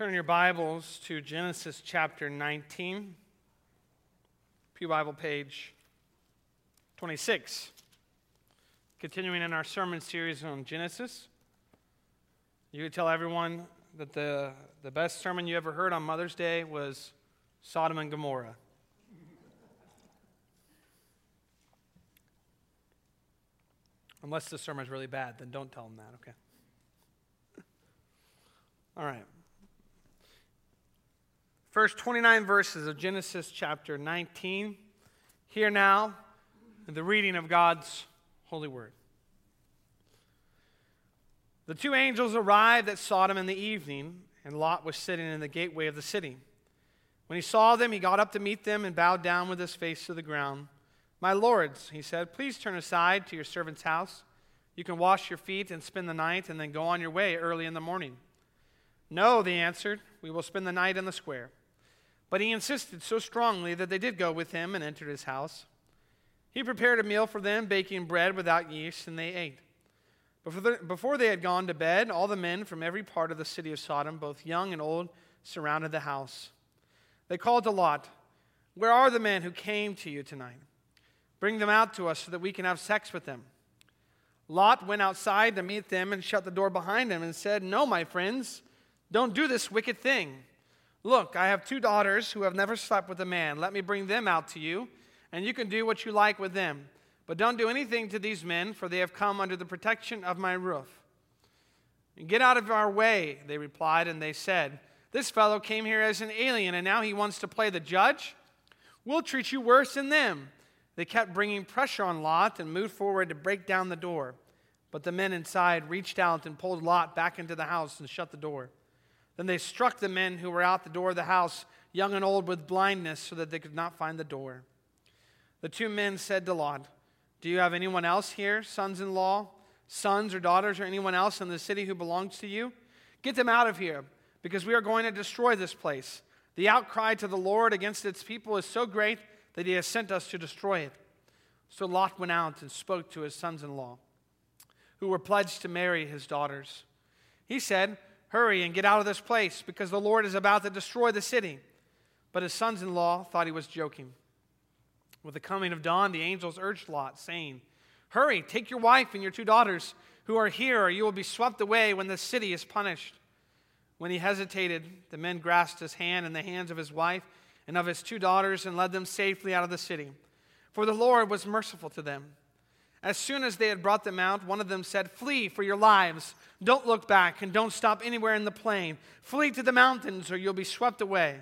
Turn your Bibles to Genesis chapter 19, Pew Bible page 26. Continuing in our sermon series on Genesis, you could tell everyone that the, the best sermon you ever heard on Mother's Day was Sodom and Gomorrah. Unless the sermon is really bad, then don't tell them that, okay? All right. First 29 verses of Genesis chapter 19. Hear now the reading of God's holy word. The two angels arrived at Sodom in the evening, and Lot was sitting in the gateway of the city. When he saw them, he got up to meet them and bowed down with his face to the ground. My lords, he said, please turn aside to your servant's house. You can wash your feet and spend the night, and then go on your way early in the morning. No, they answered, we will spend the night in the square. But he insisted so strongly that they did go with him and entered his house. He prepared a meal for them, baking bread without yeast, and they ate. Before they had gone to bed, all the men from every part of the city of Sodom, both young and old, surrounded the house. They called to Lot, Where are the men who came to you tonight? Bring them out to us so that we can have sex with them. Lot went outside to meet them and shut the door behind him and said, No, my friends, don't do this wicked thing. Look, I have two daughters who have never slept with a man. Let me bring them out to you, and you can do what you like with them. But don't do anything to these men, for they have come under the protection of my roof. Get out of our way, they replied, and they said, This fellow came here as an alien, and now he wants to play the judge? We'll treat you worse than them. They kept bringing pressure on Lot and moved forward to break down the door. But the men inside reached out and pulled Lot back into the house and shut the door. Then they struck the men who were out the door of the house, young and old, with blindness, so that they could not find the door. The two men said to Lot, Do you have anyone else here, sons in law, sons or daughters, or anyone else in the city who belongs to you? Get them out of here, because we are going to destroy this place. The outcry to the Lord against its people is so great that he has sent us to destroy it. So Lot went out and spoke to his sons in law, who were pledged to marry his daughters. He said, Hurry and get out of this place, because the Lord is about to destroy the city. But his sons in law thought he was joking. With the coming of dawn, the angels urged Lot, saying, Hurry, take your wife and your two daughters who are here, or you will be swept away when the city is punished. When he hesitated, the men grasped his hand and the hands of his wife and of his two daughters and led them safely out of the city. For the Lord was merciful to them. As soon as they had brought them out, one of them said, Flee for your lives. Don't look back and don't stop anywhere in the plain. Flee to the mountains or you'll be swept away.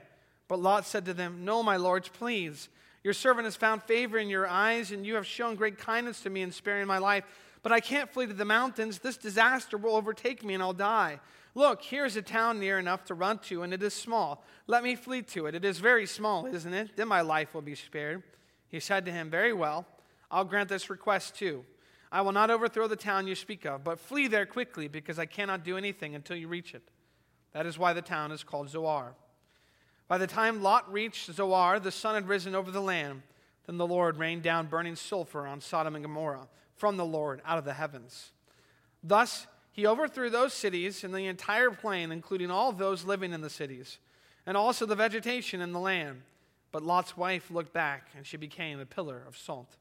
But Lot said to them, No, my lords, please. Your servant has found favor in your eyes, and you have shown great kindness to me in sparing my life. But I can't flee to the mountains. This disaster will overtake me, and I'll die. Look, here is a town near enough to run to, and it is small. Let me flee to it. It is very small, isn't it? Then my life will be spared. He said to him, Very well. I'll grant this request too. I will not overthrow the town you speak of, but flee there quickly, because I cannot do anything until you reach it. That is why the town is called Zoar. By the time Lot reached Zoar, the sun had risen over the land. Then the Lord rained down burning sulfur on Sodom and Gomorrah from the Lord out of the heavens. Thus, he overthrew those cities and the entire plain, including all those living in the cities, and also the vegetation in the land. But Lot's wife looked back, and she became a pillar of salt.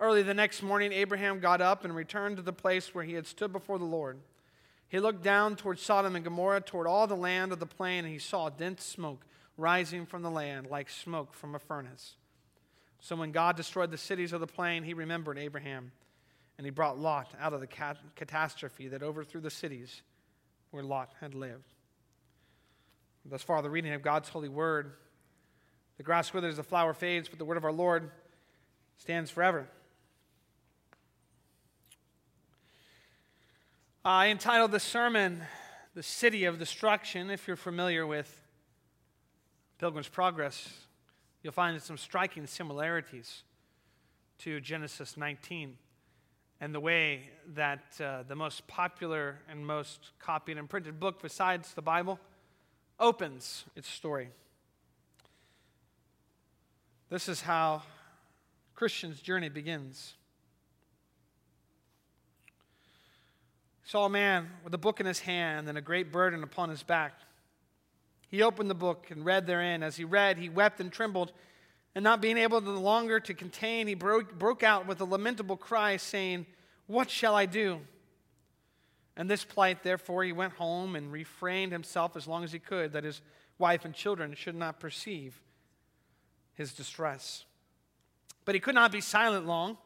Early the next morning, Abraham got up and returned to the place where he had stood before the Lord. He looked down toward Sodom and Gomorrah, toward all the land of the plain, and he saw dense smoke rising from the land like smoke from a furnace. So when God destroyed the cities of the plain, he remembered Abraham, and he brought Lot out of the cat- catastrophe that overthrew the cities where Lot had lived. Thus far, the reading of God's holy word. The grass withers, the flower fades, but the word of our Lord stands forever. I entitled the sermon, The City of Destruction. If you're familiar with Pilgrim's Progress, you'll find some striking similarities to Genesis 19 and the way that uh, the most popular and most copied and printed book besides the Bible opens its story. This is how Christian's journey begins. Saw a man with a book in his hand and a great burden upon his back. he opened the book and read therein. As he read, he wept and trembled. And not being able no longer to contain, he broke, broke out with a lamentable cry, saying, What shall I do? And this plight, therefore, he went home and refrained himself as long as he could, that his wife and children should not perceive his distress. But he could not be silent long,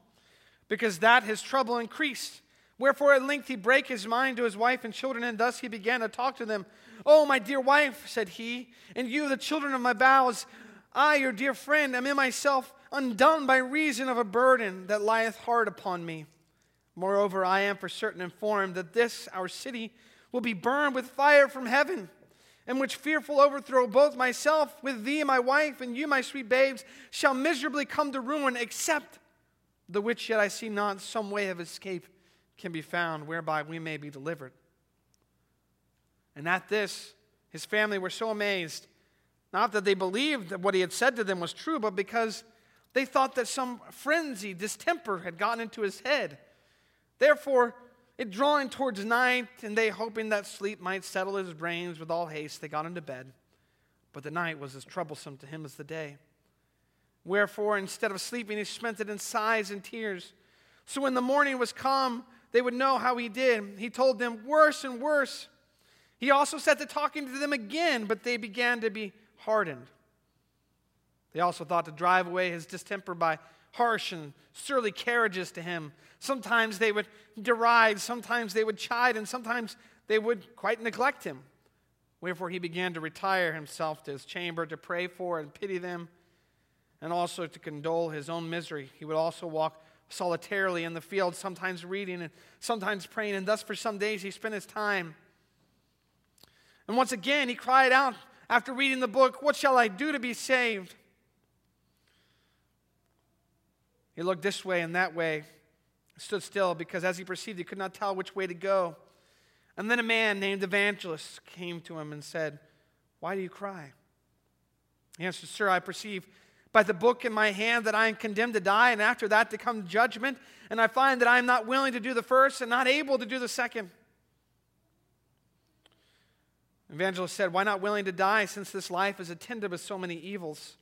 because that his trouble increased. Wherefore at length he brake his mind to his wife and children, and thus he began to talk to them. Oh, my dear wife, said he, and you, the children of my bowels, I, your dear friend, am in myself undone by reason of a burden that lieth hard upon me. Moreover, I am for certain informed that this, our city, will be burned with fire from heaven, and which fearful overthrow both myself with thee, my wife, and you, my sweet babes, shall miserably come to ruin, except the which yet I see not some way of escape can be found whereby we may be delivered. And at this, his family were so amazed, not that they believed that what he had said to them was true, but because they thought that some frenzy, distemper had gotten into his head. Therefore, it drawing towards night, and they hoping that sleep might settle his brains with all haste, they got into bed. But the night was as troublesome to him as the day. Wherefore, instead of sleeping, he spent it in sighs and tears. So when the morning was come, they would know how he did. He told them worse and worse. He also set to talking to them again, but they began to be hardened. They also thought to drive away his distemper by harsh and surly carriages to him. Sometimes they would deride, sometimes they would chide, and sometimes they would quite neglect him. Wherefore he began to retire himself to his chamber to pray for and pity them, and also to condole his own misery. He would also walk solitarily in the field, sometimes reading and sometimes praying, and thus for some days he spent his time. And once again he cried out after reading the book, What shall I do to be saved? He looked this way and that way, stood still, because as he perceived, he could not tell which way to go. And then a man named Evangelist came to him and said, Why do you cry? He answered, Sir, I perceive by the book in my hand that I am condemned to die, and after that to come judgment. And I find that I am not willing to do the first and not able to do the second. Evangelist said, Why not willing to die, since this life is attended with so many evils?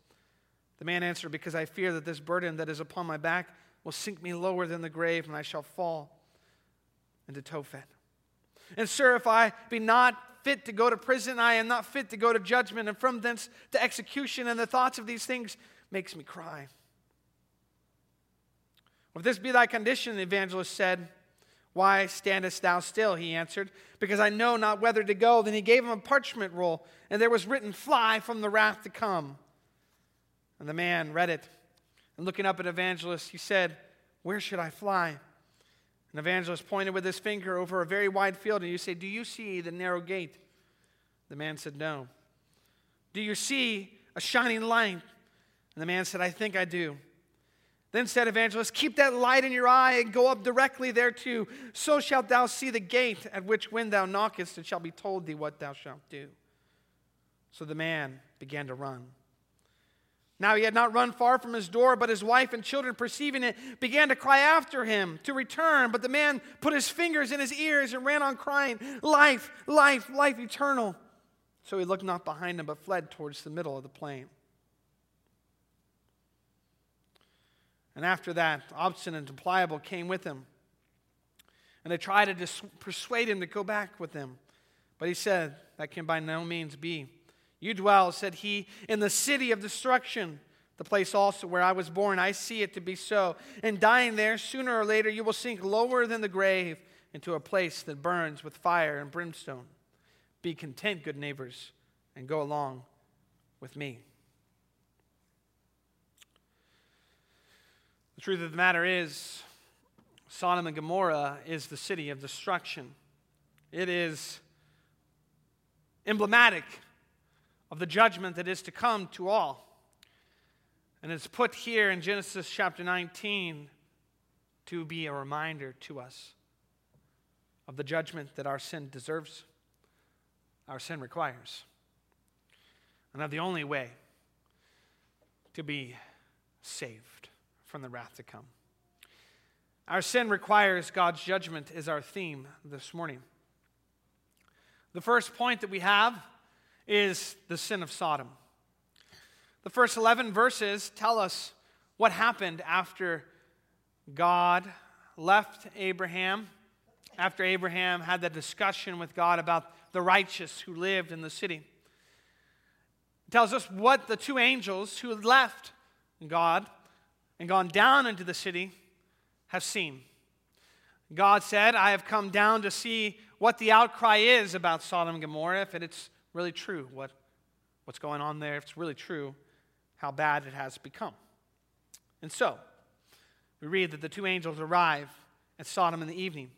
The man answered, Because I fear that this burden that is upon my back will sink me lower than the grave, and I shall fall into Tophet. And, sir, if I be not fit to go to prison, I am not fit to go to judgment, and from thence to execution, and the thoughts of these things makes me cry. If this be thy condition, the evangelist said, Why standest thou still? He answered, Because I know not whither to go. Then he gave him a parchment roll, and there was written, Fly from the wrath to come. And the man read it. And looking up at Evangelist, he said, Where should I fly? And Evangelist pointed with his finger over a very wide field, and you say, Do you see the narrow gate? The man said, No. Do you see a shining light? And the man said, I think I do. Then said Evangelist, Keep that light in your eye and go up directly thereto. So shalt thou see the gate at which when thou knockest, it shall be told thee what thou shalt do. So the man began to run. Now he had not run far from his door, but his wife and children, perceiving it, began to cry after him to return. But the man put his fingers in his ears and ran on, crying, Life, life, life eternal. So he looked not behind him, but fled towards the middle of the plain. And after that, obstinate and pliable came with him. And they tried to dis- persuade him to go back with them. But he said, That can by no means be. You dwell, said he, in the city of destruction, the place also where I was born. I see it to be so. And dying there, sooner or later, you will sink lower than the grave into a place that burns with fire and brimstone. Be content, good neighbors, and go along with me. The truth of the matter is, Sodom and Gomorrah is the city of destruction. It is emblematic of the judgment that is to come to all. And it's put here in Genesis chapter 19 to be a reminder to us of the judgment that our sin deserves, our sin requires, and of the only way to be saved from the wrath to come. Our sin requires God's judgment, is our theme this morning. The first point that we have is the sin of Sodom. The first 11 verses tell us what happened after God left Abraham, after Abraham had that discussion with God about the righteous who lived in the city. It tells us what the two angels who left God and gone down into the city have seen. God said, I have come down to see what the outcry is about Sodom and Gomorrah, if it's really true, what, what's going on there, if it's really true, how bad it has become. And so, we read that the two angels arrive at Sodom in the evening.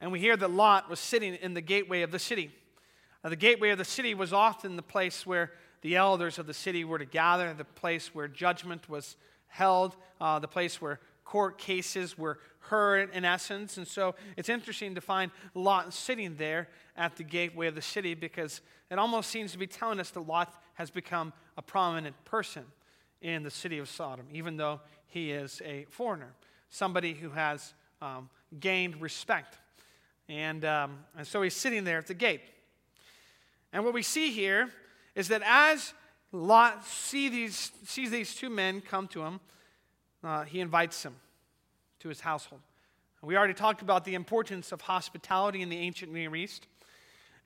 And we hear that Lot was sitting in the gateway of the city. Now, the gateway of the city was often the place where the elders of the city were to gather, the place where judgment was held, uh, the place where court cases were heard, in essence. And so it's interesting to find Lot sitting there at the gateway of the city because it almost seems to be telling us that Lot has become a prominent person in the city of Sodom, even though he is a foreigner, somebody who has um, gained respect. And, um, and so he's sitting there at the gate. And what we see here is that as Lot see these, sees these two men come to him, uh, he invites them to his household. We already talked about the importance of hospitality in the ancient Near East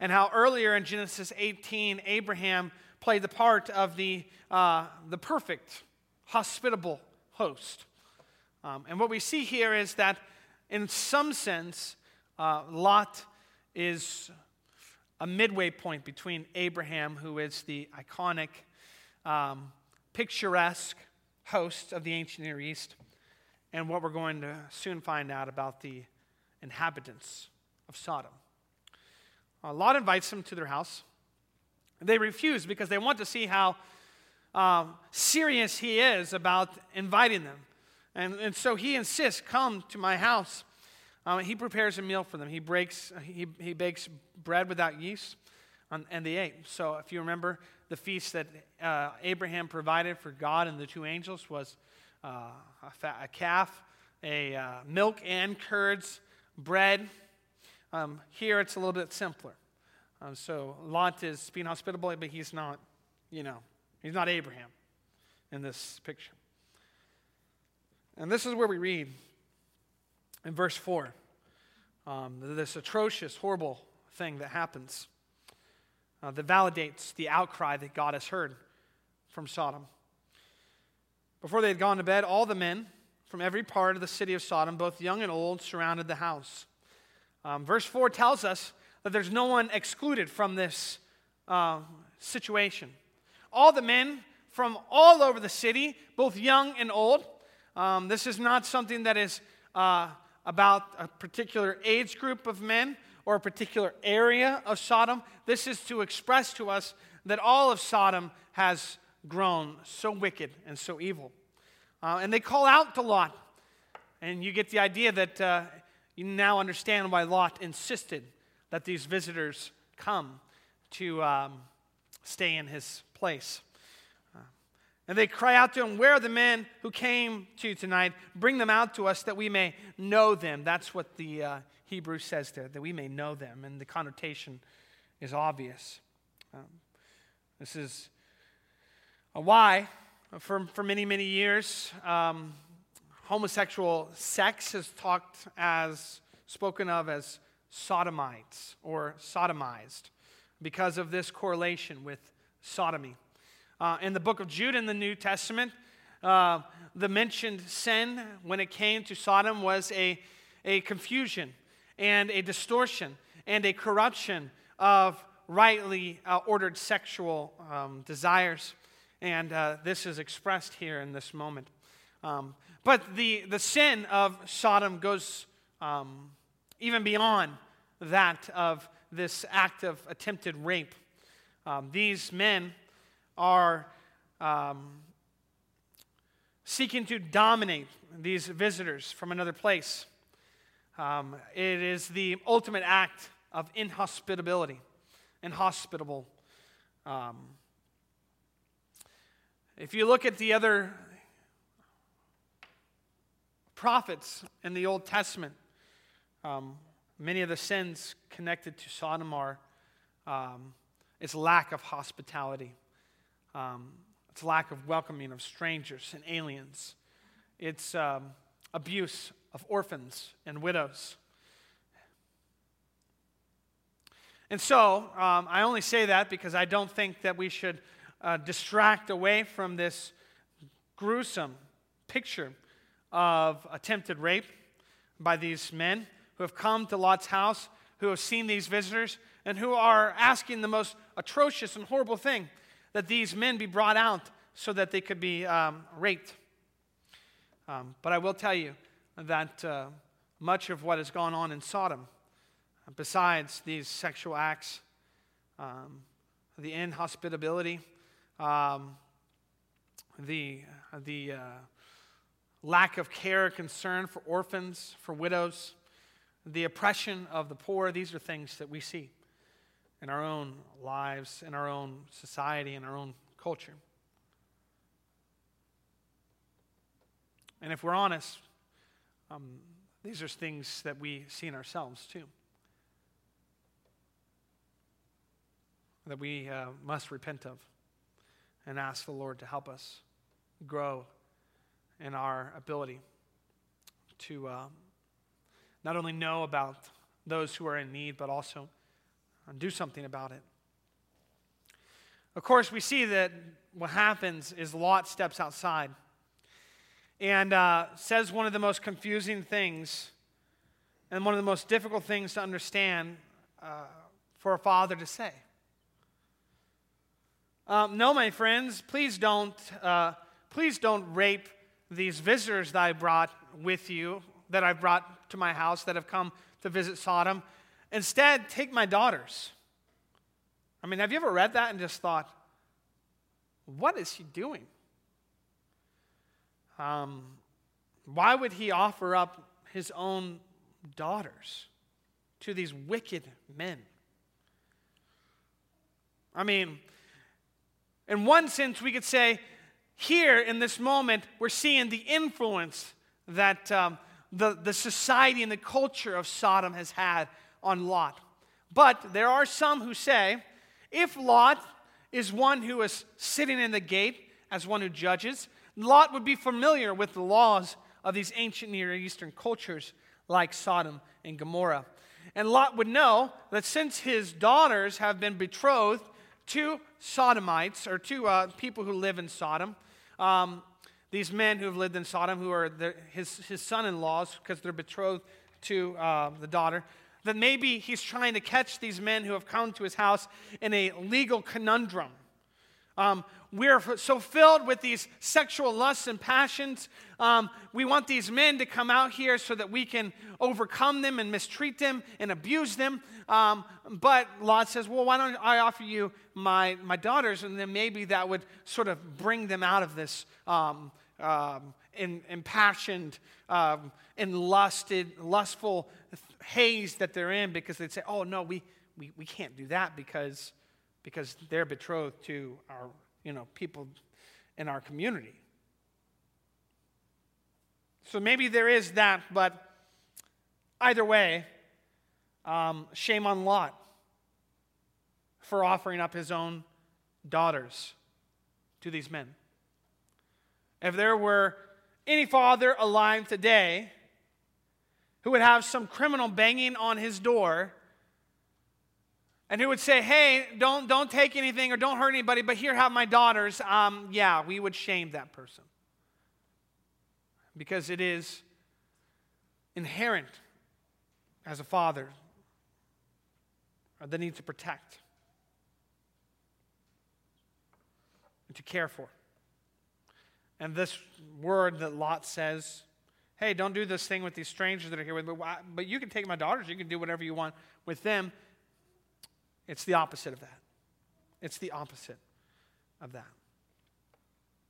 and how earlier in Genesis 18, Abraham played the part of the, uh, the perfect, hospitable host. Um, and what we see here is that, in some sense, uh, Lot is a midway point between Abraham, who is the iconic, um, picturesque host of the ancient Near East, and what we're going to soon find out about the inhabitants of Sodom. Uh, Lot invites them to their house. They refuse because they want to see how um, serious he is about inviting them. And, and so he insists, Come to my house. Um, he prepares a meal for them. He, breaks, he, he bakes bread without yeast, um, and the ate. So if you remember, the feast that uh, Abraham provided for God and the two angels was uh, a, a, calf, a uh, milk and curds, bread. Um, here it's a little bit simpler. Um, so Lot is being hospitable, but he's not, you know, he's not Abraham in this picture. And this is where we read in verse 4 um, this atrocious, horrible thing that happens uh, that validates the outcry that God has heard from Sodom. Before they had gone to bed, all the men from every part of the city of Sodom, both young and old, surrounded the house. Um, verse 4 tells us that there's no one excluded from this uh, situation. All the men from all over the city, both young and old, um, this is not something that is uh, about a particular age group of men or a particular area of Sodom. This is to express to us that all of Sodom has grown so wicked and so evil. Uh, and they call out to Lot. And you get the idea that uh, you now understand why Lot insisted that these visitors come to um, stay in his place. And they cry out to him, Where are the men who came to you tonight? Bring them out to us that we may know them. That's what the uh, Hebrew says there, that we may know them. And the connotation is obvious. Um, this is a why. For, for many, many years, um, homosexual sex is talked as, spoken of as sodomites or sodomized because of this correlation with sodomy. Uh, in the book of Jude in the New Testament, uh, the mentioned sin when it came to Sodom was a, a confusion and a distortion and a corruption of rightly uh, ordered sexual um, desires. And uh, this is expressed here in this moment. Um, but the, the sin of Sodom goes um, even beyond that of this act of attempted rape. Um, these men are um, seeking to dominate these visitors from another place. Um, it is the ultimate act of inhospitability, inhospitable. Um, if you look at the other prophets in the Old Testament, um, many of the sins connected to Sodom are um, it's lack of hospitality, um, it's lack of welcoming of strangers and aliens, it's um, abuse of orphans and widows. And so, um, I only say that because I don't think that we should uh, distract away from this gruesome picture of attempted rape by these men who have come to Lot's house, who have seen these visitors, and who are asking the most atrocious and horrible thing that these men be brought out so that they could be um, raped. Um, but I will tell you that uh, much of what has gone on in Sodom, besides these sexual acts, um, the inhospitability, um, the, the uh, lack of care, concern for orphans, for widows, the oppression of the poor, these are things that we see in our own lives, in our own society, in our own culture. And if we're honest, um, these are things that we see in ourselves too. That we uh, must repent of and ask the Lord to help us grow in our ability to uh, not only know about those who are in need, but also do something about it. Of course, we see that what happens is Lot steps outside and uh, says one of the most confusing things and one of the most difficult things to understand uh, for a father to say. Um, no, my friends, please don't, uh, please don't rape these visitors that I brought with you, that I brought to my house, that have come to visit Sodom. Instead, take my daughters. I mean, have you ever read that and just thought, what is he doing? Um, why would he offer up his own daughters to these wicked men? I mean, in one sense, we could say, here in this moment, we're seeing the influence that um, the, the society and the culture of Sodom has had on Lot. But there are some who say if Lot is one who is sitting in the gate as one who judges, Lot would be familiar with the laws of these ancient Near Eastern cultures like Sodom and Gomorrah. And Lot would know that since his daughters have been betrothed to Sodomites or to uh, people who live in Sodom, um, these men who have lived in Sodom, who are the, his, his son in laws because they're betrothed to uh, the daughter, that maybe he's trying to catch these men who have come to his house in a legal conundrum. Um, we're so filled with these sexual lusts and passions. Um, we want these men to come out here so that we can overcome them and mistreat them and abuse them. Um, but Lot says, Well, why don't I offer you my, my daughters? And then maybe that would sort of bring them out of this um, in, impassioned, um, enlusted, lustful haze that they're in because they'd say, oh, no, we, we, we can't do that because, because they're betrothed to our, you know, people in our community. So maybe there is that, but either way, um, shame on Lot for offering up his own daughters to these men. If there were any father alive today who would have some criminal banging on his door and who would say, Hey, don't, don't take anything or don't hurt anybody, but here have my daughters, um, yeah, we would shame that person. Because it is inherent as a father the need to protect and to care for. And this word that Lot says, hey, don't do this thing with these strangers that are here with me, but you can take my daughters, you can do whatever you want with them. It's the opposite of that. It's the opposite of that.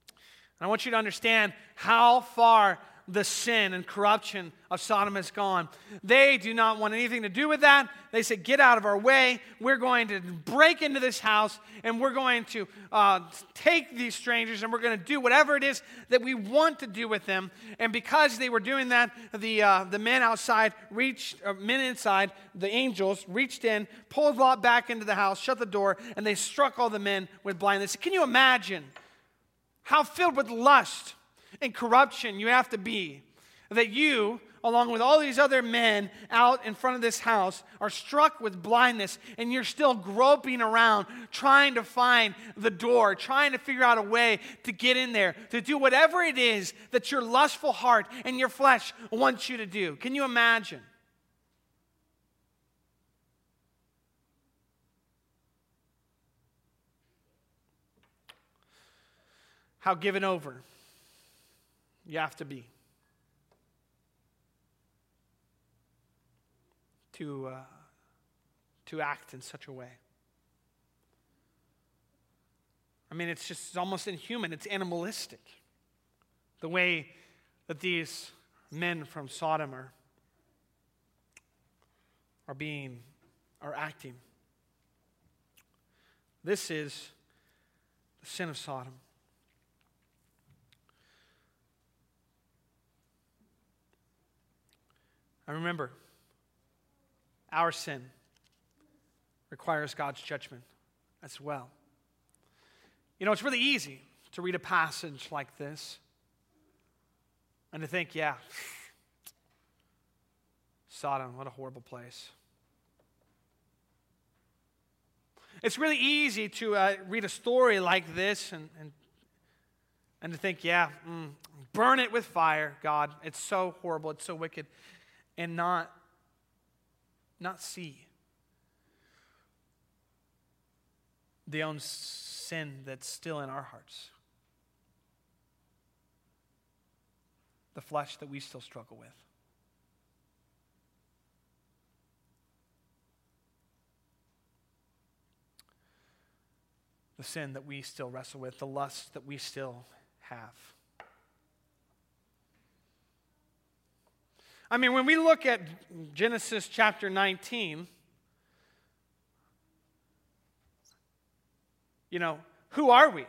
And I want you to understand how far the sin and corruption of Sodom is gone. They do not want anything to do with that. They say, Get out of our way. We're going to break into this house and we're going to uh, take these strangers and we're going to do whatever it is that we want to do with them. And because they were doing that, the, uh, the men outside reached, uh, men inside, the angels reached in, pulled Lot back into the house, shut the door, and they struck all the men with blindness. Can you imagine how filled with lust? And corruption you have to be that you, along with all these other men out in front of this house, are struck with blindness and you're still groping around trying to find the door, trying to figure out a way to get in there, to do whatever it is that your lustful heart and your flesh wants you to do. Can you imagine? How given over you have to be to, uh, to act in such a way. I mean, it's just it's almost inhuman, it's animalistic. The way that these men from Sodom are, are being, are acting. This is the sin of Sodom. And remember, our sin requires God's judgment as well. You know, it's really easy to read a passage like this and to think, yeah, Sodom, what a horrible place. It's really easy to uh, read a story like this and, and, and to think, yeah, mm, burn it with fire, God. It's so horrible. It's so wicked and not, not see the own sin that's still in our hearts. The flesh that we still struggle with. The sin that we still wrestle with, the lust that we still have. I mean, when we look at Genesis chapter 19, you know, who are we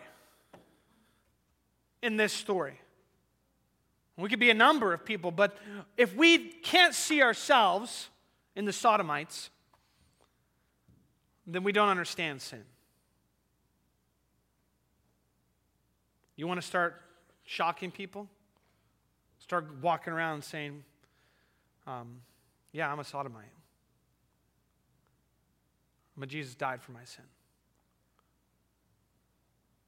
in this story? We could be a number of people, but if we can't see ourselves in the Sodomites, then we don't understand sin. You want to start shocking people? Start walking around saying, um, yeah, I'm a sodomite. But Jesus died for my sin.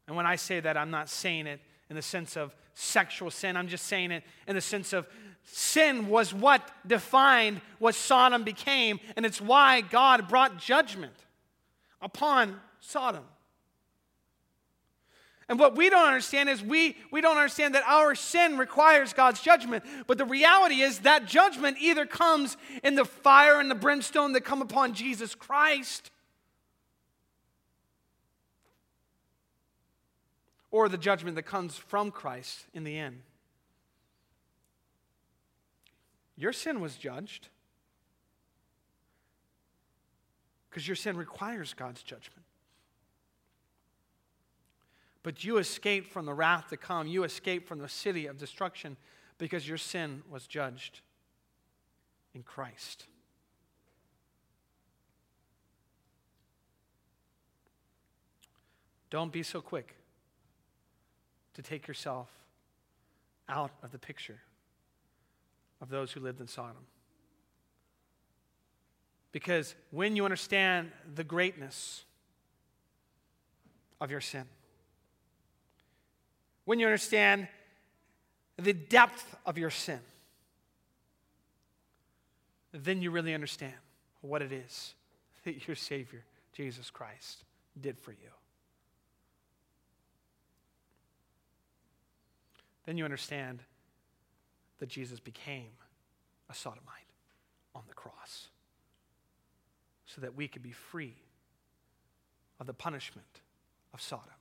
And when I say that, I'm not saying it in the sense of sexual sin. I'm just saying it in the sense of sin was what defined what Sodom became, and it's why God brought judgment upon Sodom. And what we don't understand is we, we don't understand that our sin requires God's judgment. But the reality is that judgment either comes in the fire and the brimstone that come upon Jesus Christ, or the judgment that comes from Christ in the end. Your sin was judged because your sin requires God's judgment. But you escaped from the wrath to come. You escaped from the city of destruction because your sin was judged in Christ. Don't be so quick to take yourself out of the picture of those who lived in Sodom. Because when you understand the greatness of your sin, when you understand the depth of your sin, then you really understand what it is that your Savior, Jesus Christ, did for you. Then you understand that Jesus became a sodomite on the cross so that we could be free of the punishment of Sodom.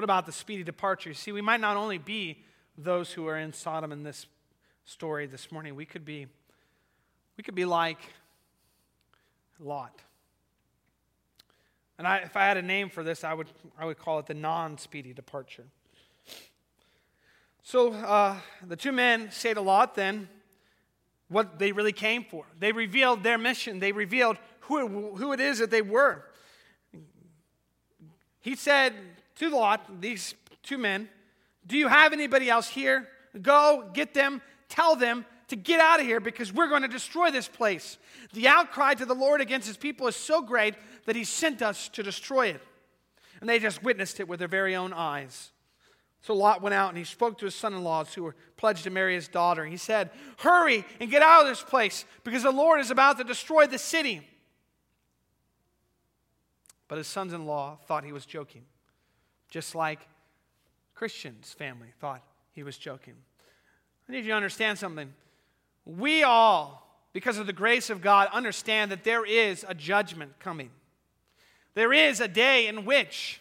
What about the speedy departure? You see, we might not only be those who are in Sodom in this story this morning, we could be, we could be like Lot. And I, if I had a name for this, I would, I would call it the non speedy departure. So uh, the two men say to Lot then what they really came for. They revealed their mission, they revealed who, who it is that they were. He said to Lot, these two men, Do you have anybody else here? Go, get them, tell them to get out of here because we're going to destroy this place. The outcry to the Lord against his people is so great that he sent us to destroy it. And they just witnessed it with their very own eyes. So Lot went out and he spoke to his son in laws who were pledged to marry his daughter. He said, Hurry and get out of this place because the Lord is about to destroy the city. But his sons in law thought he was joking, just like Christian's family thought he was joking. I need you to understand something. We all, because of the grace of God, understand that there is a judgment coming. There is a day in which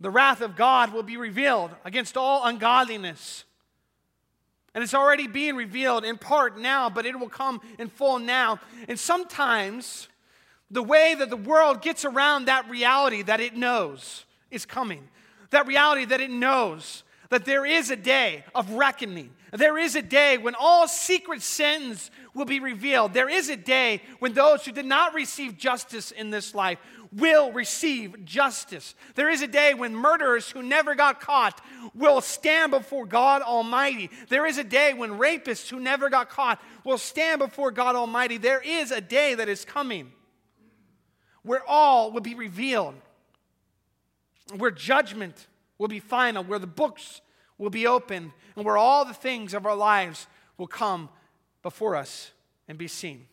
the wrath of God will be revealed against all ungodliness. And it's already being revealed in part now, but it will come in full now. And sometimes the way that the world gets around that reality that it knows is coming, that reality that it knows that there is a day of reckoning. There is a day when all secret sins will be revealed. There is a day when those who did not receive justice in this life will receive justice. There is a day when murderers who never got caught will stand before God Almighty. There is a day when rapists who never got caught will stand before God Almighty. There is a day that is coming where all will be revealed, where judgment will be final, where the books will be open, and where all the things of our lives will come before us and be seen.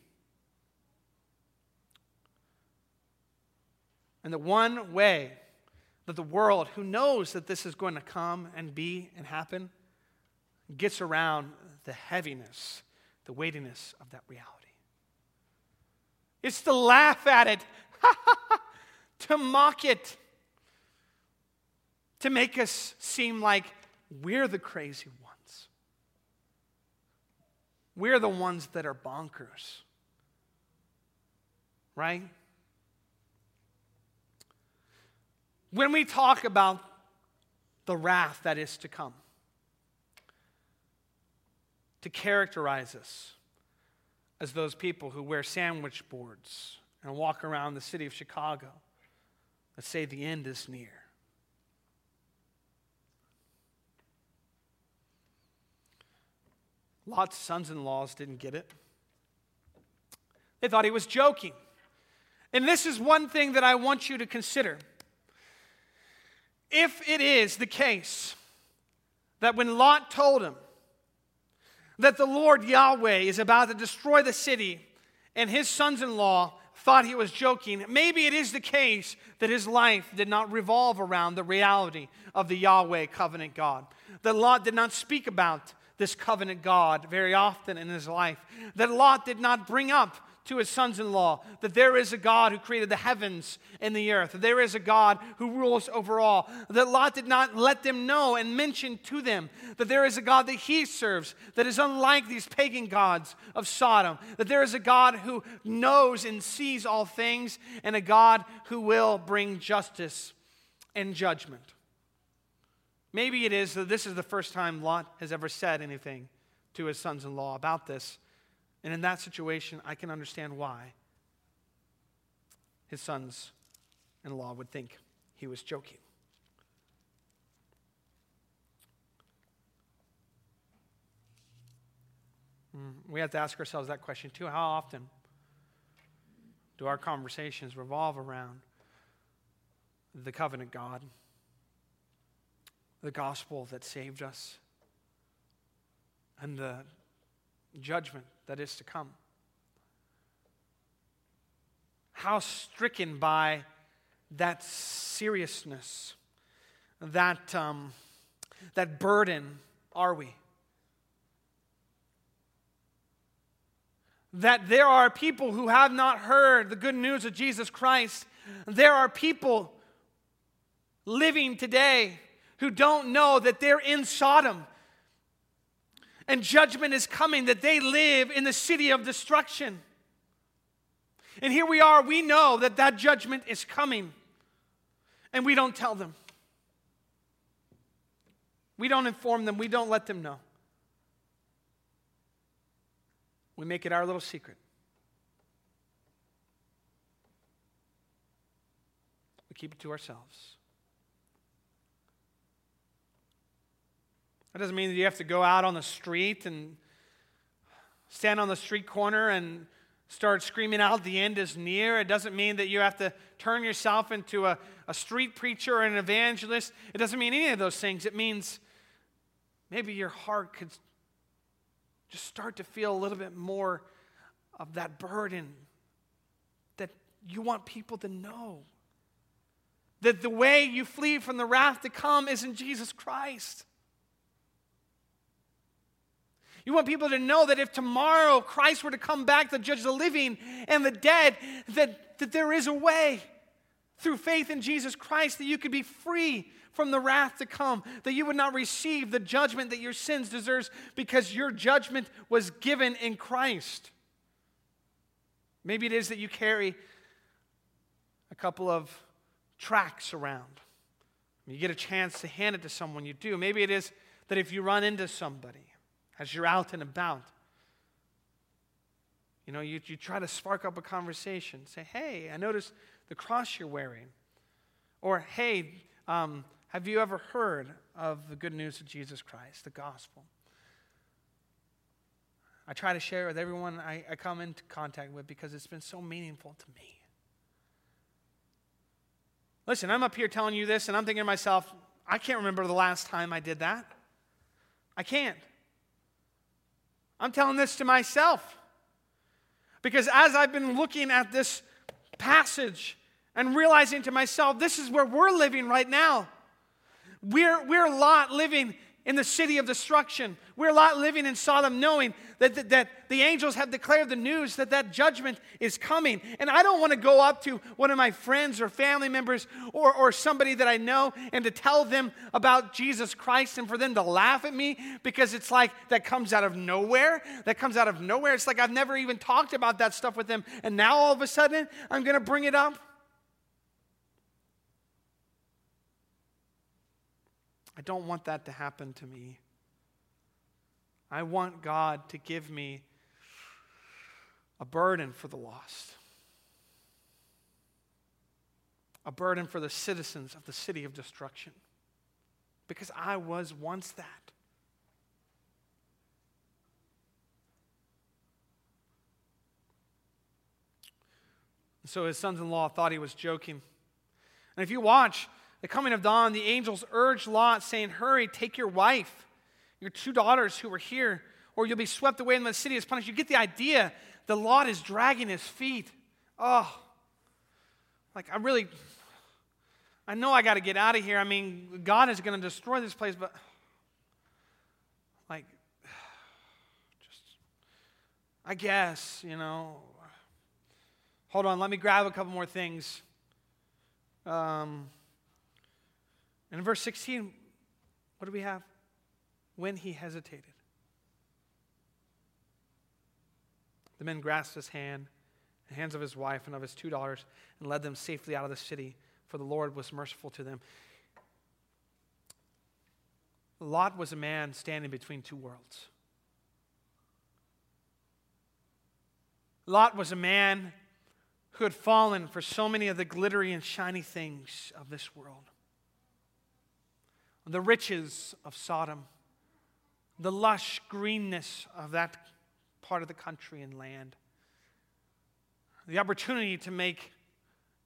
And the one way that the world, who knows that this is going to come and be and happen, gets around the heaviness, the weightiness of that reality. It's to laugh at it, to mock it, to make us seem like we're the crazy ones. We're the ones that are bonkers. Right? When we talk about the wrath that is to come, to characterize us as those people who wear sandwich boards and walk around the city of Chicago that say the end is near. Lot's sons in laws didn't get it. They thought he was joking. And this is one thing that I want you to consider. If it is the case that when Lot told him that the Lord Yahweh is about to destroy the city and his sons in law thought he was joking, maybe it is the case that his life did not revolve around the reality of the Yahweh covenant God. That Lot did not speak about this covenant God very often in his life. That Lot did not bring up to his sons in law that there is a God who created the heavens and the earth, that there is a God who rules over all, that Lot did not let them know and mention to them that there is a God that he serves that is unlike these pagan gods of Sodom, that there is a God who knows and sees all things, and a God who will bring justice and judgment. Maybe it is that this is the first time Lot has ever said anything to his sons in law about this. And in that situation, I can understand why his sons in law would think he was joking. Hmm, we have to ask ourselves that question too. How often do our conversations revolve around the covenant God, the gospel that saved us, and the judgment that is to come. How stricken by that seriousness, that, um, that burden are we? That there are people who have not heard the good news of Jesus Christ. There are people living today who don't know that they're in Sodom and judgment is coming, that they live in the city of destruction. And here we are, we know that that judgment is coming, and we don't tell them. We don't inform them, we don't let them know. We make it our little secret. We keep it to ourselves. That doesn't mean that you have to go out on the street and stand on the street corner and start screaming out, the end is near. It doesn't mean that you have to turn yourself into a, a street preacher or an evangelist. It doesn't mean any of those things. It means maybe your heart could just start to feel a little bit more of that burden that you want people to know. That the way you flee from the wrath to come is in Jesus Christ. You want people to know that if tomorrow Christ were to come back to judge the living and the dead, that, that there is a way through faith in Jesus Christ that you could be free from the wrath to come, that you would not receive the judgment that your sins deserves because your judgment was given in Christ. Maybe it is that you carry a couple of tracts around. You get a chance to hand it to someone, you do. Maybe it is that if you run into somebody, as you're out and about. You know, you, you try to spark up a conversation. Say, hey, I noticed the cross you're wearing. Or, hey, um, have you ever heard of the good news of Jesus Christ, the gospel? I try to share it with everyone I, I come into contact with because it's been so meaningful to me. Listen, I'm up here telling you this, and I'm thinking to myself, I can't remember the last time I did that. I can't. I'm telling this to myself. Because as I've been looking at this passage and realizing to myself, this is where we're living right now. We're, we're Lot living in the city of destruction. We're Lot living in Sodom knowing that, that, that, the angels have declared the news that that judgment is coming. And I don't want to go up to one of my friends or family members or, or somebody that I know and to tell them about Jesus Christ and for them to laugh at me because it's like that comes out of nowhere. That comes out of nowhere. It's like I've never even talked about that stuff with them. And now all of a sudden I'm going to bring it up. I don't want that to happen to me. I want God to give me a burden for the lost, a burden for the citizens of the city of destruction, because I was once that. So his sons in law thought he was joking. And if you watch, the coming of dawn, the angels urged Lot, saying, Hurry, take your wife, your two daughters who were here, or you'll be swept away in the city as punished. You get the idea. The Lot is dragging his feet. Oh, like I really, I know I got to get out of here. I mean, God is going to destroy this place, but like, just, I guess, you know. Hold on, let me grab a couple more things. Um, and in verse 16, what do we have? When he hesitated. The men grasped his hand, the hands of his wife and of his two daughters, and led them safely out of the city, for the Lord was merciful to them. Lot was a man standing between two worlds. Lot was a man who had fallen for so many of the glittery and shiny things of this world the riches of Sodom, the lush greenness of that part of the country and land, the opportunity to make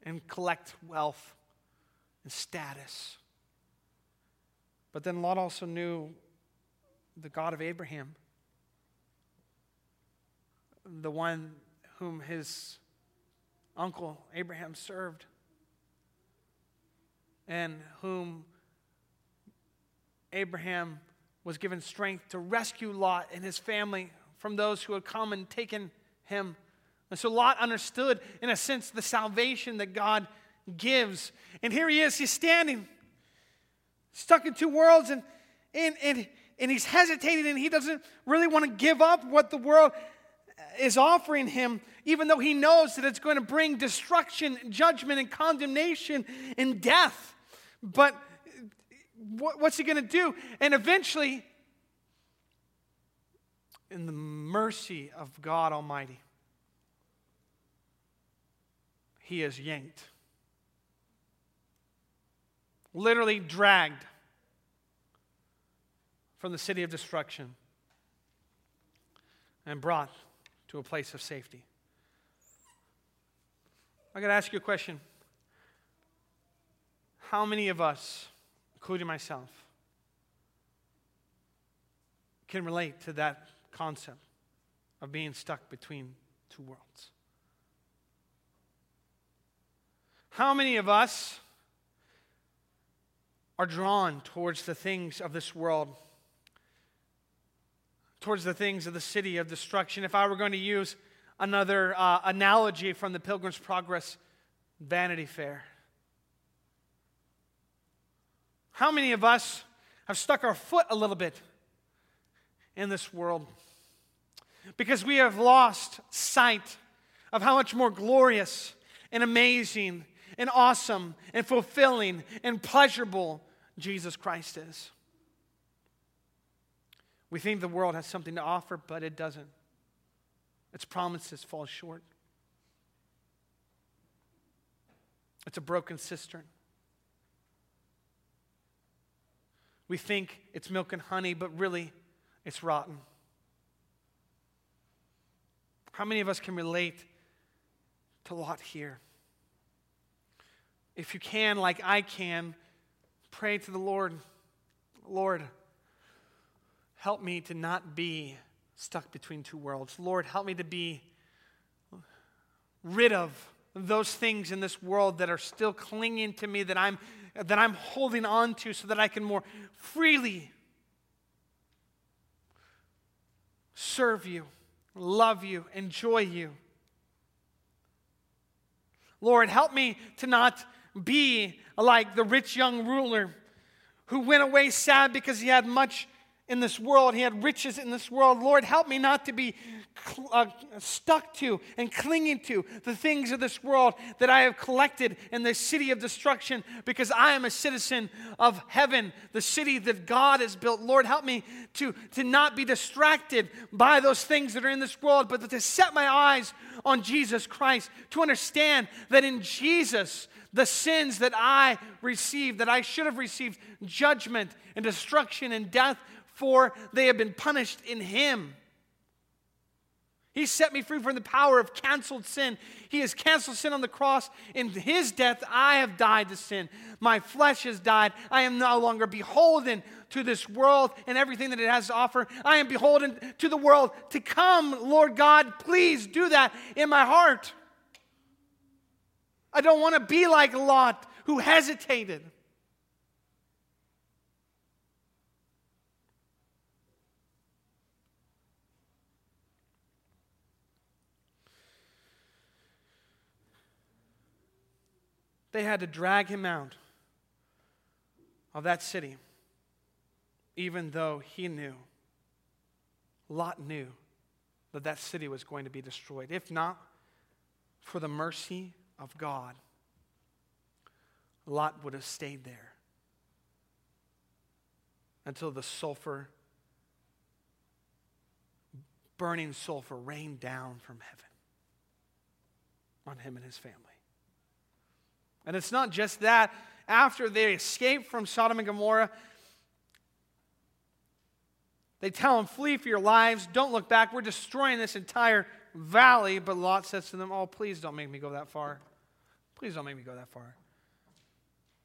and collect wealth and status. But then Lot also knew the God of Abraham, the one whom his uncle Abraham served, and whom Abraham was given strength to rescue Lot and his family from those who had come and taken him. And so Lot understood, in a sense, the salvation that God gives. And here he is, he's standing stuck in two worlds and, and, and, and he's hesitating and he doesn't really want to give up what the world is offering him, even though he knows that it's going to bring destruction, judgment, and condemnation and death. But what's he going to do? And eventually, in the mercy of God Almighty, he is yanked, literally dragged from the city of destruction and brought to a place of safety. I got to ask you a question. How many of us, including myself, can relate to that concept of being stuck between two worlds? How many of us are drawn towards the things of this world towards the things of the city of destruction. If I were going to use another uh, analogy from the Pilgrim's Progress Vanity Fair, how many of us have stuck our foot a little bit in this world? Because we have lost sight of how much more glorious and amazing and awesome and fulfilling and pleasurable Jesus Christ is. We think the world has something to offer, but it doesn't. Its promises fall short. It's a broken cistern. We think it's milk and honey, but really it's rotten. How many of us can relate to Lot here? If you can, like I can, pray to the Lord Lord, help me to not be stuck between two worlds. Lord, help me to be rid of those things in this world that are still clinging to me that I'm that I'm holding on to so that I can more freely serve you, love you, enjoy you. Lord, help me to not be like the rich young ruler who went away sad because he had much in this world. He had riches in this world. Lord, help me not to be uh, stuck to and clinging to the things of this world that I have collected in the city of destruction because I am a citizen of heaven, the city that God has built. Lord, help me to, to not be distracted by those things that are in this world, but to set my eyes on Jesus Christ, to understand that in Jesus, the sins that I received, that I should have received judgment and destruction and death for they have been punished in him. He set me free from the power of canceled sin. He has canceled sin on the cross. In his death, I have died to sin. My flesh has died. I am no longer beholden to this world and everything that it has to offer. I am beholden to the world to come. Lord God, please do that in my heart. I don't want to be like Lot who hesitated. They had to drag him out of that city, even though he knew, Lot knew, that that city was going to be destroyed. If not for the mercy of God, Lot would have stayed there until the sulfur, burning sulfur, rained down from heaven on him and his family. And it's not just that. After they escape from Sodom and Gomorrah, they tell them, Flee for your lives. Don't look back. We're destroying this entire valley. But Lot says to them, Oh, please don't make me go that far. Please don't make me go that far.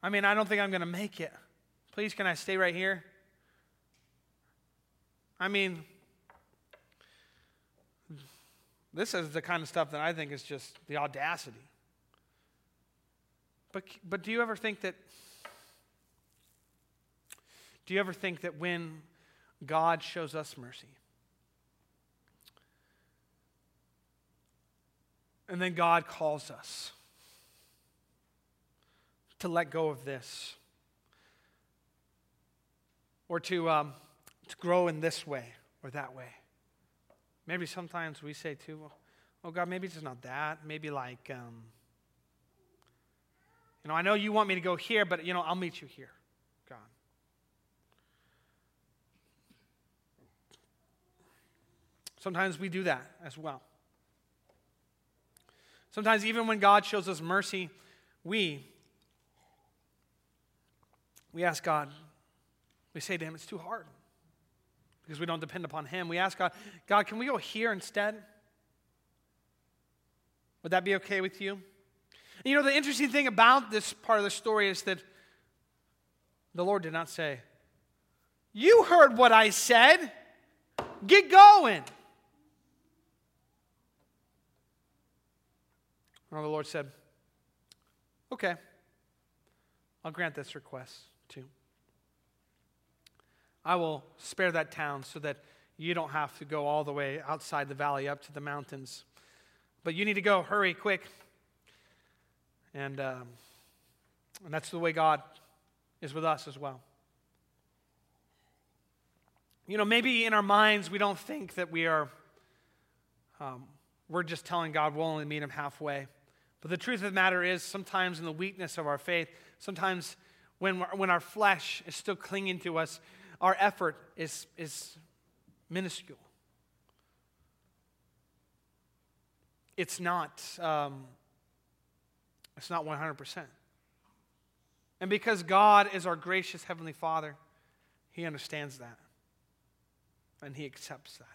I mean, I don't think I'm going to make it. Please, can I stay right here? I mean, this is the kind of stuff that I think is just the audacity. But, but do you ever think that, do you ever think that when God shows us mercy, and then God calls us to let go of this, or to, um, to grow in this way or that way. Maybe sometimes we say too, well, oh God, maybe it's not that. Maybe like, um, you know, I know you want me to go here, but, you know, I'll meet you here, God. Sometimes we do that as well. Sometimes, even when God shows us mercy, we we ask God, we say to Him, it's too hard because we don't depend upon Him. We ask God, God, can we go here instead? Would that be okay with you? And you know, the interesting thing about this part of the story is that the Lord did not say, You heard what I said, get going. No, the Lord said, Okay, I'll grant this request too. I will spare that town so that you don't have to go all the way outside the valley up to the mountains. But you need to go, hurry, quick. And, um, and that's the way God is with us as well. You know, maybe in our minds we don't think that we are, um, we're just telling God we'll only meet him halfway. But the truth of the matter is, sometimes in the weakness of our faith, sometimes when, when our flesh is still clinging to us, our effort is, is minuscule. It's not, um, it's not 100%. And because God is our gracious Heavenly Father, He understands that. And He accepts that.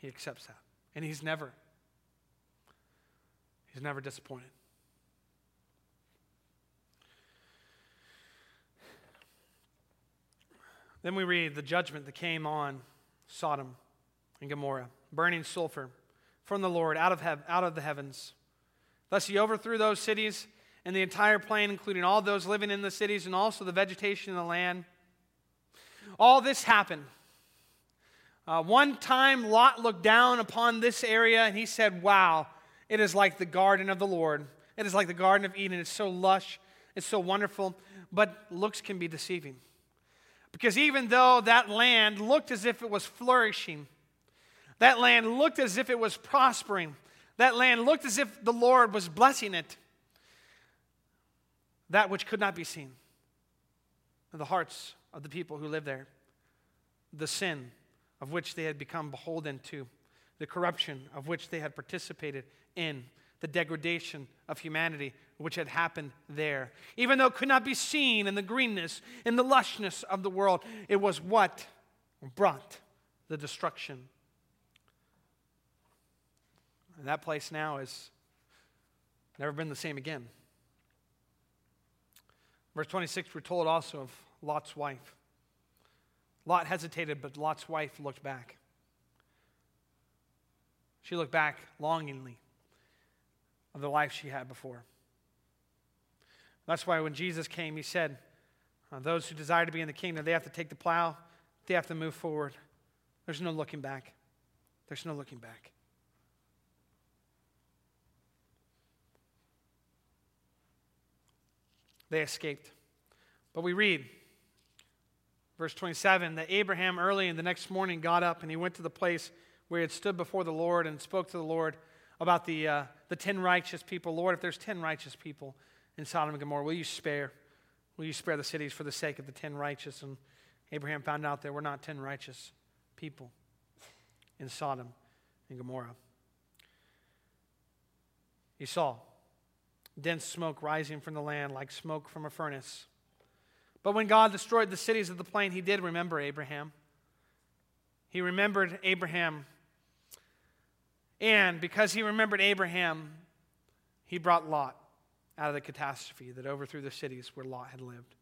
He accepts that. And He's never, He's never disappointed. Then we read the judgment that came on Sodom and Gomorrah, burning sulfur from the Lord out of, hev- out of the heavens. Thus he overthrew those cities and the entire plain, including all those living in the cities and also the vegetation in the land. All this happened. Uh, one time, Lot looked down upon this area and he said, Wow, it is like the garden of the Lord. It is like the Garden of Eden. It's so lush, it's so wonderful, but looks can be deceiving. Because even though that land looked as if it was flourishing, that land looked as if it was prospering, that land looked as if the Lord was blessing it, that which could not be seen, the hearts of the people who lived there, the sin of which they had become beholden to, the corruption of which they had participated in, the degradation of humanity which had happened there. Even though it could not be seen in the greenness, in the lushness of the world, it was what brought the destruction. And that place now has never been the same again. Verse 26, we're told also of Lot's wife. Lot hesitated, but Lot's wife looked back. She looked back longingly of the life she had before. That's why when Jesus came, he said, uh, Those who desire to be in the kingdom, they have to take the plow, they have to move forward. There's no looking back. There's no looking back. They escaped. But we read, verse 27, that Abraham early in the next morning got up and he went to the place where he had stood before the Lord and spoke to the Lord about the, uh, the 10 righteous people. Lord, if there's 10 righteous people, in Sodom and Gomorrah, will you spare? Will you spare the cities for the sake of the ten righteous? And Abraham found out there were not ten righteous people in Sodom and Gomorrah. He saw dense smoke rising from the land like smoke from a furnace. But when God destroyed the cities of the plain, he did remember Abraham. He remembered Abraham. And because he remembered Abraham, he brought Lot out of the catastrophe that overthrew the cities where Lot had lived.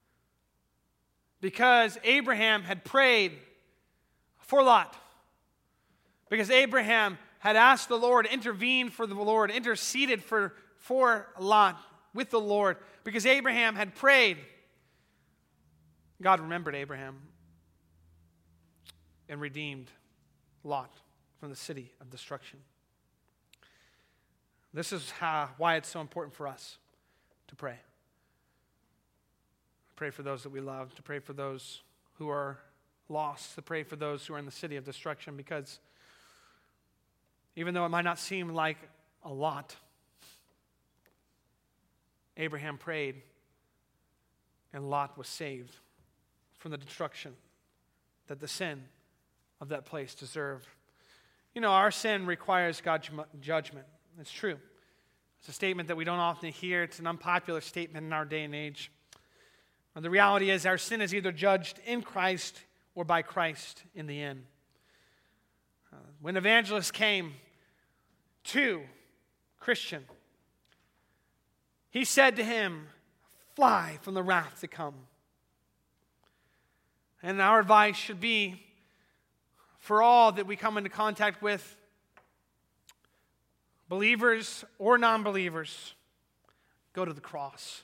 Because Abraham had prayed for Lot. Because Abraham had asked the Lord, intervened for the Lord, interceded for, for Lot with the Lord. Because Abraham had prayed. God remembered Abraham and redeemed Lot from the city of destruction. This is how, why it's so important for us to pray. pray for those that we love, to pray for those who are lost, to pray for those who are in the city of destruction, because even though it might not seem like a lot, Abraham prayed and Lot was saved from the destruction that the sin of that place deserved. You know, our sin requires God's judgment. It's true. It's a statement that we don't often hear. It's an unpopular statement in our day and age. And the reality is, our sin is either judged in Christ or by Christ in the end. Uh, when evangelists came to Christian, he said to him, Fly from the wrath to come. And our advice should be for all that we come into contact with, believers or non believers, go to the cross.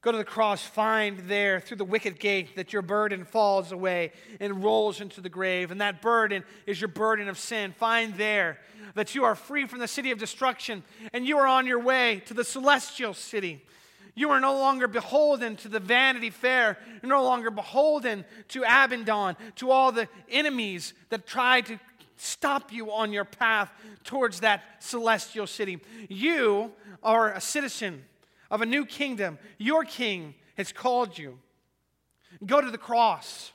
Go to the cross, find there through the wicket gate that your burden falls away and rolls into the grave. And that burden is your burden of sin. Find there that you are free from the city of destruction and you are on your way to the celestial city. You are no longer beholden to the vanity fair. You're no longer beholden to Abaddon, to all the enemies that try to stop you on your path towards that celestial city. You are a citizen of a new kingdom. Your king has called you. Go to the cross.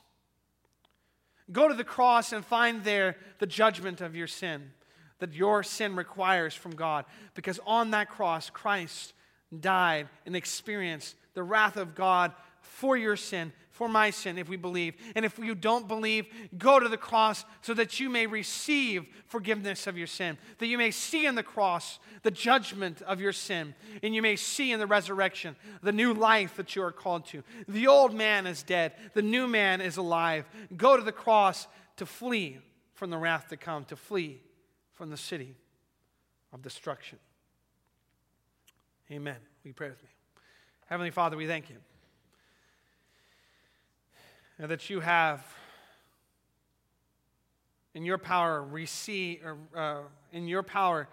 Go to the cross and find there the judgment of your sin that your sin requires from God. Because on that cross, Christ died and experienced the wrath of God for your sin for my sin if we believe. And if you don't believe, go to the cross so that you may receive forgiveness of your sin, that you may see in the cross the judgment of your sin, and you may see in the resurrection the new life that you are called to. The old man is dead, the new man is alive. Go to the cross to flee from the wrath to come, to flee from the city of destruction. Amen. You pray with me? Heavenly Father, we thank you and that you have in your power receive, or, uh, in your power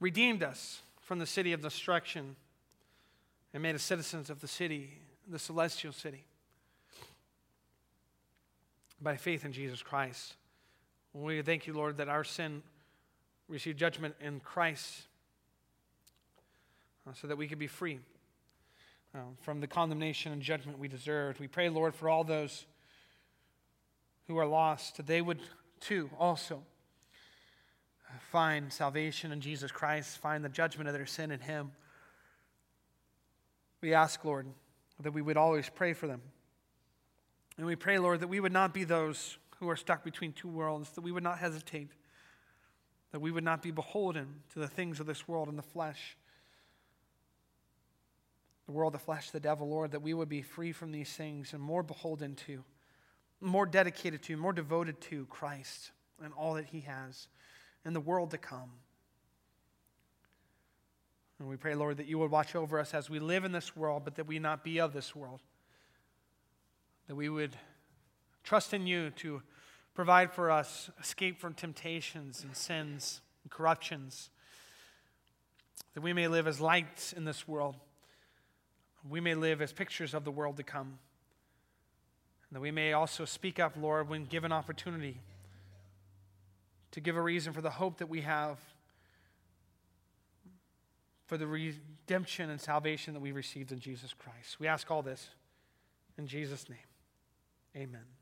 redeemed us from the city of destruction and made us citizens of the city, the celestial city, by faith in Jesus Christ. We thank you, Lord, that our sin received judgment in Christ uh, so that we could be free uh, from the condemnation and judgment we deserved. We pray, Lord, for all those who are lost, they would too also find salvation in Jesus Christ, find the judgment of their sin in Him. We ask, Lord, that we would always pray for them. And we pray, Lord, that we would not be those who are stuck between two worlds, that we would not hesitate, that we would not be beholden to the things of this world and the flesh. The world, the flesh, the devil, Lord, that we would be free from these things and more beholden to more dedicated to, more devoted to Christ and all that He has in the world to come. And we pray, Lord, that you would watch over us as we live in this world, but that we not be of this world. That we would trust in you to provide for us escape from temptations and sins and corruptions. That we may live as lights in this world. We may live as pictures of the world to come that we may also speak up, Lord, when given opportunity to give a reason for the hope that we have for the redemption and salvation that we received in Jesus Christ. We ask all this in Jesus' name. Amen.